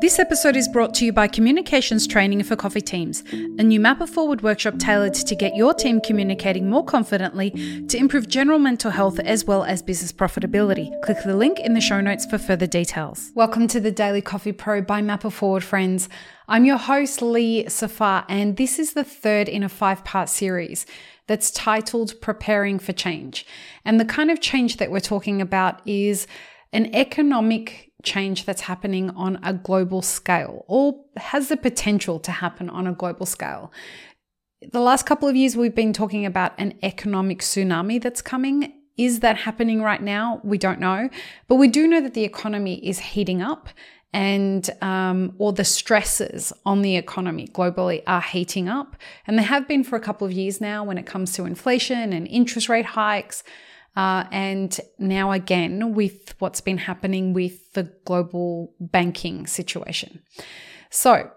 This episode is brought to you by Communications Training for Coffee Teams, a new Map It Forward workshop tailored to get your team communicating more confidently to improve general mental health as well as business profitability. Click the link in the show notes for further details. Welcome to the Daily Coffee Pro by Map It Forward, friends. I'm your host, Lee Safar, and this is the third in a five part series that's titled Preparing for Change. And the kind of change that we're talking about is an economic change that's happening on a global scale or has the potential to happen on a global scale. The last couple of years, we've been talking about an economic tsunami that's coming. Is that happening right now? We don't know. But we do know that the economy is heating up and um, or the stresses on the economy globally are heating up and they have been for a couple of years now when it comes to inflation and interest rate hikes uh, and now, again, with what's been happening with the global banking situation. So,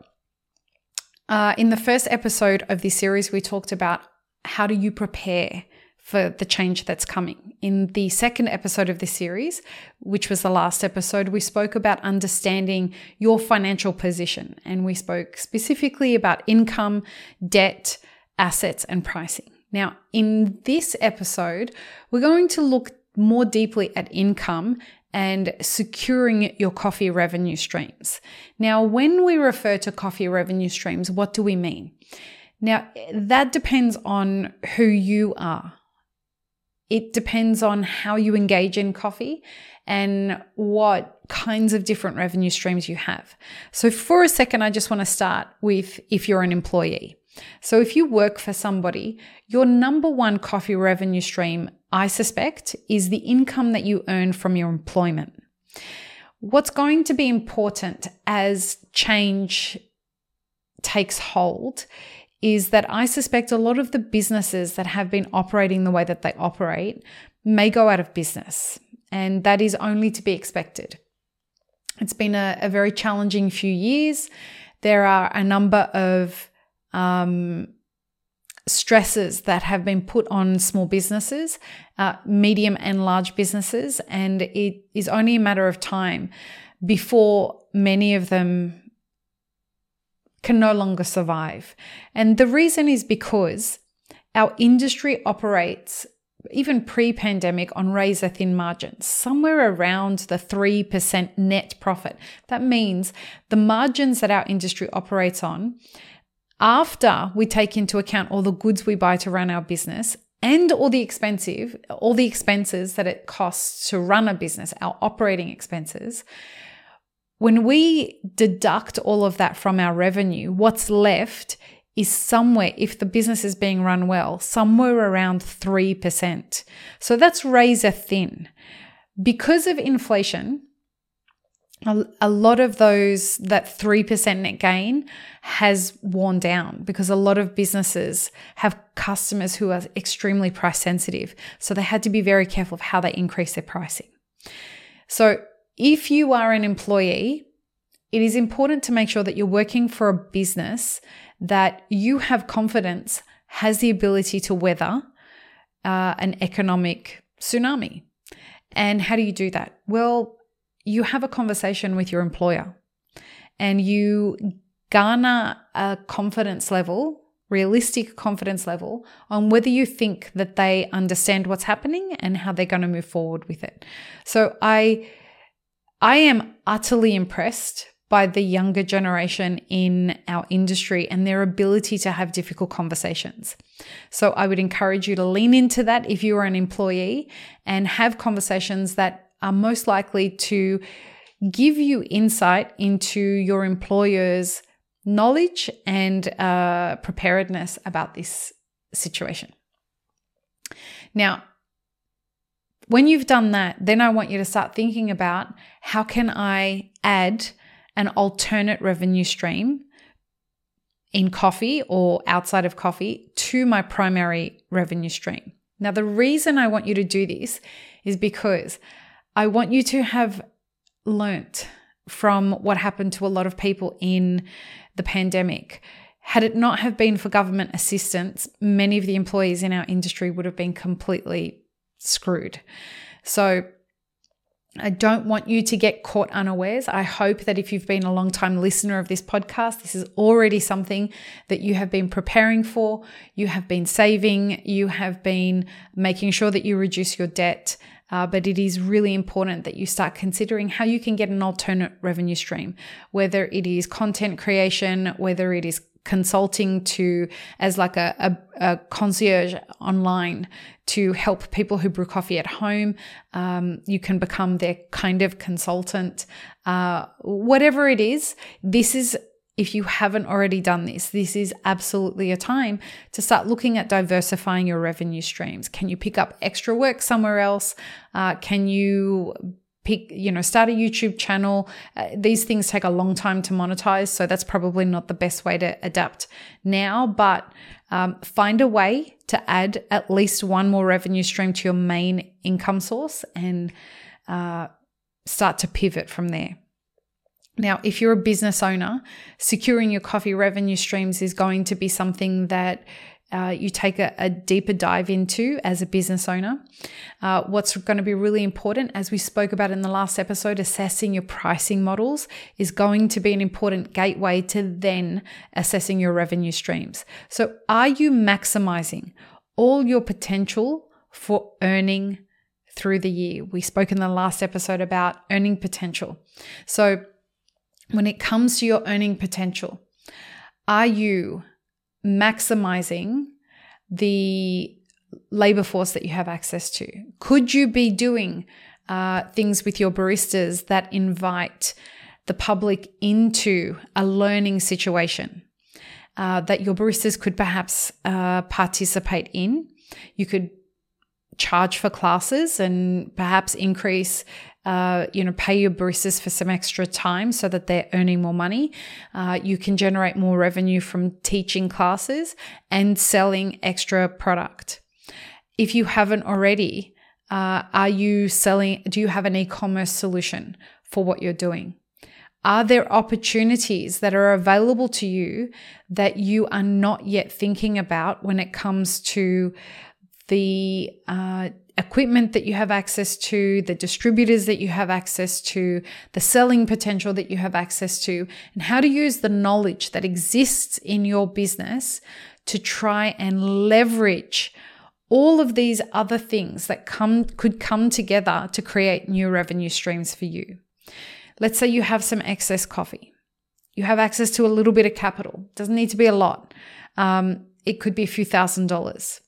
uh, in the first episode of this series, we talked about how do you prepare for the change that's coming. In the second episode of this series, which was the last episode, we spoke about understanding your financial position and we spoke specifically about income, debt, assets, and pricing. Now, in this episode, we're going to look more deeply at income and securing your coffee revenue streams. Now, when we refer to coffee revenue streams, what do we mean? Now, that depends on who you are. It depends on how you engage in coffee and what kinds of different revenue streams you have. So, for a second, I just want to start with if you're an employee. So, if you work for somebody, your number one coffee revenue stream, I suspect, is the income that you earn from your employment. What's going to be important as change takes hold is that I suspect a lot of the businesses that have been operating the way that they operate may go out of business. And that is only to be expected. It's been a, a very challenging few years. There are a number of um, stresses that have been put on small businesses, uh, medium and large businesses, and it is only a matter of time before many of them can no longer survive. And the reason is because our industry operates even pre pandemic on razor thin margins, somewhere around the 3% net profit. That means the margins that our industry operates on after we take into account all the goods we buy to run our business and all the expensive, all the expenses that it costs to run a business, our operating expenses, when we deduct all of that from our revenue, what's left is somewhere, if the business is being run well, somewhere around 3%. So that's razor thin. Because of inflation, a, lot of those, that 3% net gain has worn down because a lot of businesses have customers who are extremely price sensitive. So they had to be very careful of how they increase their pricing. So if you are an employee, it is important to make sure that you're working for a business that you have confidence has the ability to weather uh, an economic tsunami. And how do you do that? Well, you have a conversation with your employer and you garner a confidence level, realistic confidence level, on whether you think that they understand what's happening and how they're going to move forward with it. So I I am utterly impressed by the younger generation in our industry and their ability to have difficult conversations. So I would encourage you to lean into that if you are an employee and have conversations that are most likely to give you insight into your employer's knowledge and uh, preparedness about this situation. Now, when you've done that, then I want you to start thinking about how can I add an alternate revenue stream in coffee or outside of coffee to my primary revenue stream. Now, the reason I want you to do this is because I want you to have learnt from what happened to a lot of people in the pandemic. Had it not have been for government assistance, many of the employees in our industry would have been completely screwed. So I don't want you to get caught unawares. I hope that if you've been a long time listener of this podcast, this is already something that you have been preparing for, you have been saving, you have been making sure that you reduce your debt. Uh, but it is really important that you start considering how you can get an alternate revenue stream, whether it is content creation, whether it is consulting to as like a, a, a, concierge online to help people who brew coffee at home. Um, you can become their kind of consultant. Uh, whatever it is, this is if you haven't already done this, this is absolutely a time to start looking at diversifying your revenue streams. Can you pick up extra work somewhere else? Uh, can you pick you know start a youtube channel uh, these things take a long time to monetize so that's probably not the best way to adapt now but um, find a way to add at least one more revenue stream to your main income source and uh, start to pivot from there now, if you're a business owner, securing your coffee revenue streams is going to be something that uh, you take a, a, deeper dive into as a business owner. Uh, what's going to be really important, as we spoke about in the last episode, assessing your pricing models is going to be an important gateway to then assessing your revenue streams. So, are you maximizing all your potential for earning through the year? We spoke in the last episode about earning potential. So, when it comes to your earning potential, are you maximizing the labor force that you have access to? Could you be doing uh, things with your baristas that invite the public into a learning situation uh, that your baristas could perhaps uh, participate in? You could charge for classes and perhaps increase uh, you know, pay your baristas for some extra time so that they're earning more money. Uh, you can generate more revenue from teaching classes and selling extra product. If you haven't already, uh, are you selling? Do you have an e commerce solution for what you're doing? Are there opportunities that are available to you that you are not yet thinking about when it comes to the uh, equipment that you have access to, the distributors that you have access to, the selling potential that you have access to, and how to use the knowledge that exists in your business to try and leverage all of these other things that come could come together to create new revenue streams for you. Let's say you have some excess coffee. You have access to a little bit of capital. Doesn't need to be a lot. Um, it could be a few thousand dollars.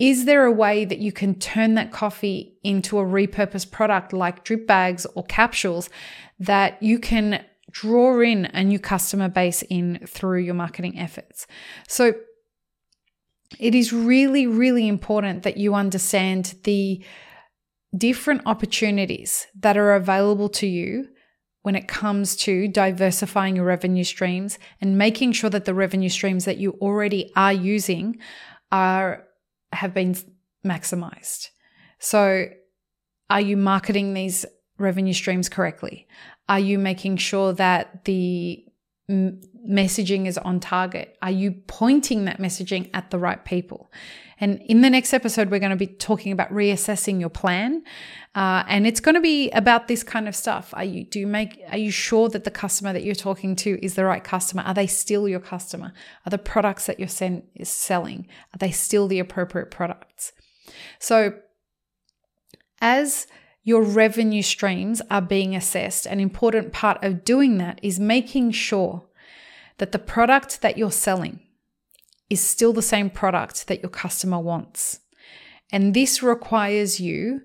Is there a way that you can turn that coffee into a repurposed product like drip bags or capsules that you can draw in a new customer base in through your marketing efforts? So it is really, really important that you understand the different opportunities that are available to you when it comes to diversifying your revenue streams and making sure that the revenue streams that you already are using are have been maximized. So, are you marketing these revenue streams correctly? Are you making sure that the messaging is on target? Are you pointing that messaging at the right people? And in the next episode, we're going to be talking about reassessing your plan, uh, and it's going to be about this kind of stuff. Are you do you make? Are you sure that the customer that you're talking to is the right customer? Are they still your customer? Are the products that you're send, is selling are they still the appropriate products? So, as your revenue streams are being assessed, an important part of doing that is making sure that the product that you're selling is still the same product that your customer wants. And this requires you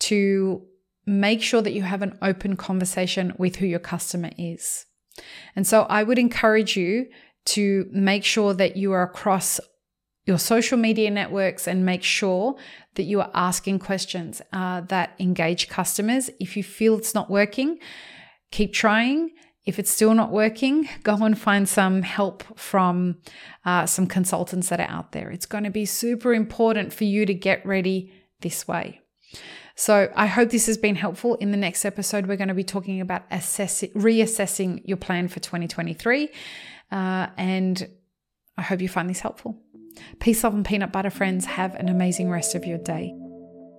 to make sure that you have an open conversation with who your customer is. And so I would encourage you to make sure that you are across your social media networks and make sure that you are asking questions uh, that engage customers. If you feel it's not working, keep trying if it's still not working, go and find some help from uh, some consultants that are out there. It's going to be super important for you to get ready this way. So, I hope this has been helpful. In the next episode, we're going to be talking about assessing, reassessing your plan for 2023. Uh, and I hope you find this helpful. Peace, love, and peanut butter, friends. Have an amazing rest of your day.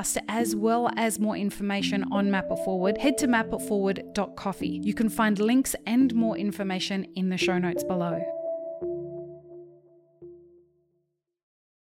podcast, as well as more information on Map It Forward, head to mapitforward.coffee. You can find links and more information in the show notes below.